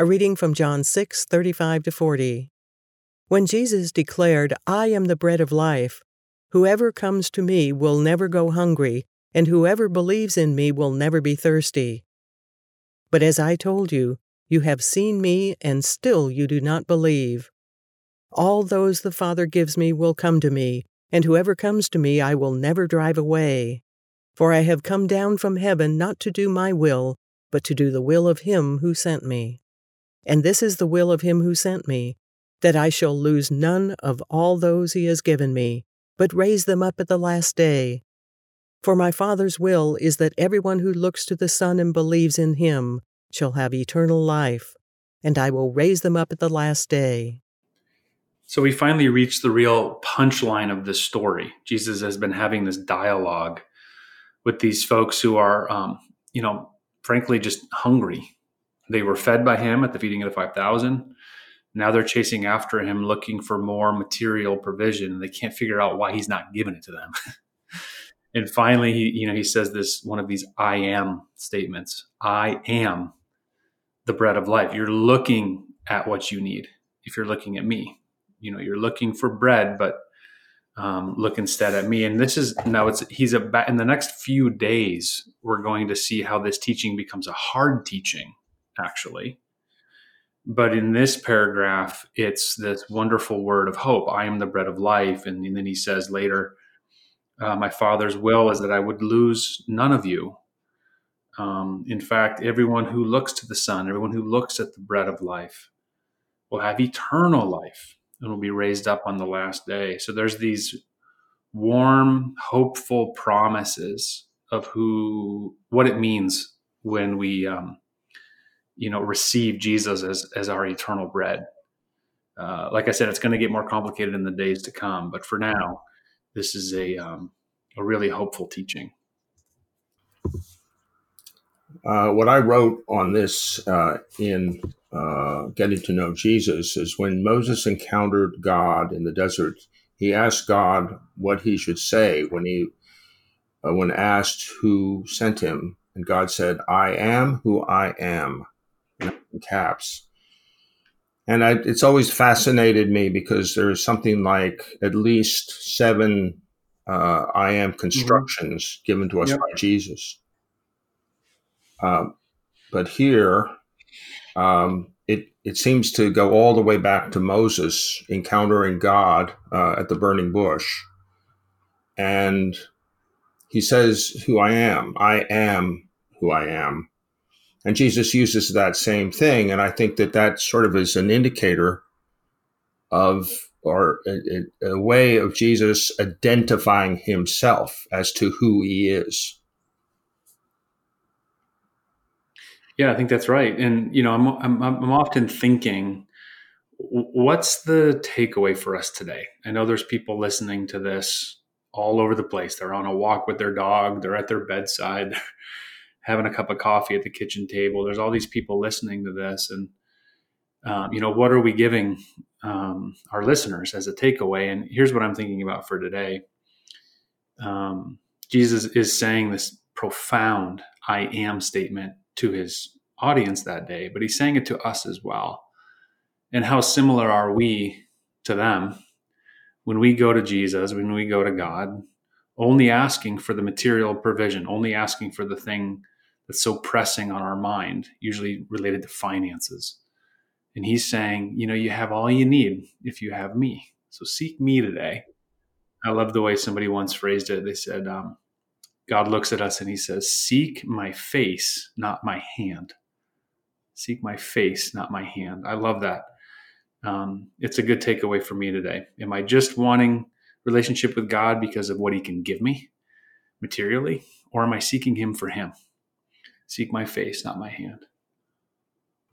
A reading from John 6 35 to 40. When Jesus declared, I am the bread of life, whoever comes to me will never go hungry, and whoever believes in me will never be thirsty. But as I told you, you have seen me, and still you do not believe. All those the Father gives me will come to me, and whoever comes to me I will never drive away. For I have come down from heaven not to do my will, but to do the will of him who sent me. And this is the will of him who sent me, that I shall lose none of all those he has given me, but raise them up at the last day. For my Father's will is that everyone who looks to the Son and believes in him shall have eternal life, and I will raise them up at the last day. So we finally reach the real punchline of this story. Jesus has been having this dialogue with these folks who are, um, you know, frankly, just hungry they were fed by him at the feeding of the 5,000. Now they're chasing after him, looking for more material provision, they can't figure out why he's not giving it to them. and finally, he, you know, he says this one of these "I am" statements: "I am the bread of life." You're looking at what you need. If you're looking at me, you know, you're looking for bread, but um, look instead at me. And this is now it's he's about in the next few days we're going to see how this teaching becomes a hard teaching actually. But in this paragraph, it's this wonderful word of hope I am the bread of life. And, and then he says later, uh, My Father's will is that I would lose none of you. Um, in fact, everyone who looks to the Son, everyone who looks at the bread of life, will have eternal life and will be raised up on the last day. So there's these warm, hopeful promises of who what it means when we um, you know receive Jesus as as our eternal bread. Uh, like I said, it's going to get more complicated in the days to come, but for now, this is a um, a really hopeful teaching. Uh, what I wrote on this uh, in uh, getting to know Jesus is when Moses encountered God in the desert, he asked God what he should say when he uh, when asked who sent him, and God said, "I am who I am." Caps. And I, it's always fascinated me because there's something like at least seven uh, I am constructions mm-hmm. given to us yep. by Jesus. Um, but here, um, it it seems to go all the way back to Moses encountering God uh, at the burning bush, and he says, "Who I am, I am who I am." And Jesus uses that same thing. And I think that that sort of is an indicator of or a, a, way of Jesus identifying himself as to who he is. Yeah, I think that's right. And you know, I'm I'm, I'm often thinking, what's the takeaway for us today? I know there's people listening to this all over the place. They're on a walk with their dog. They're at their bedside having a cup of coffee at the kitchen table. There's all these people listening to this, and um, you know, what are we giving um, our listeners as a takeaway? And here's what I'm thinking about for today. Um, Jesus is saying this profound "I am" statement to his audience that day, but he's saying it to us as well. And how similar are we to them when we go to Jesus, when we go to God, only asking for the material provision, only asking for the thing that's so pressing on our mind, usually related to finances. And he's saying, you know, you have all you need if you have me. So seek me today. I love the way somebody once phrased it. They said, um, God looks at us and he says, Seek my face, not my hand. Seek my face, not my hand. I love that. Um, it's a good takeaway for me today. Am I just wanting relationship with God because of what he can give me materially, or am I seeking him for him? Seek my face, not my hand.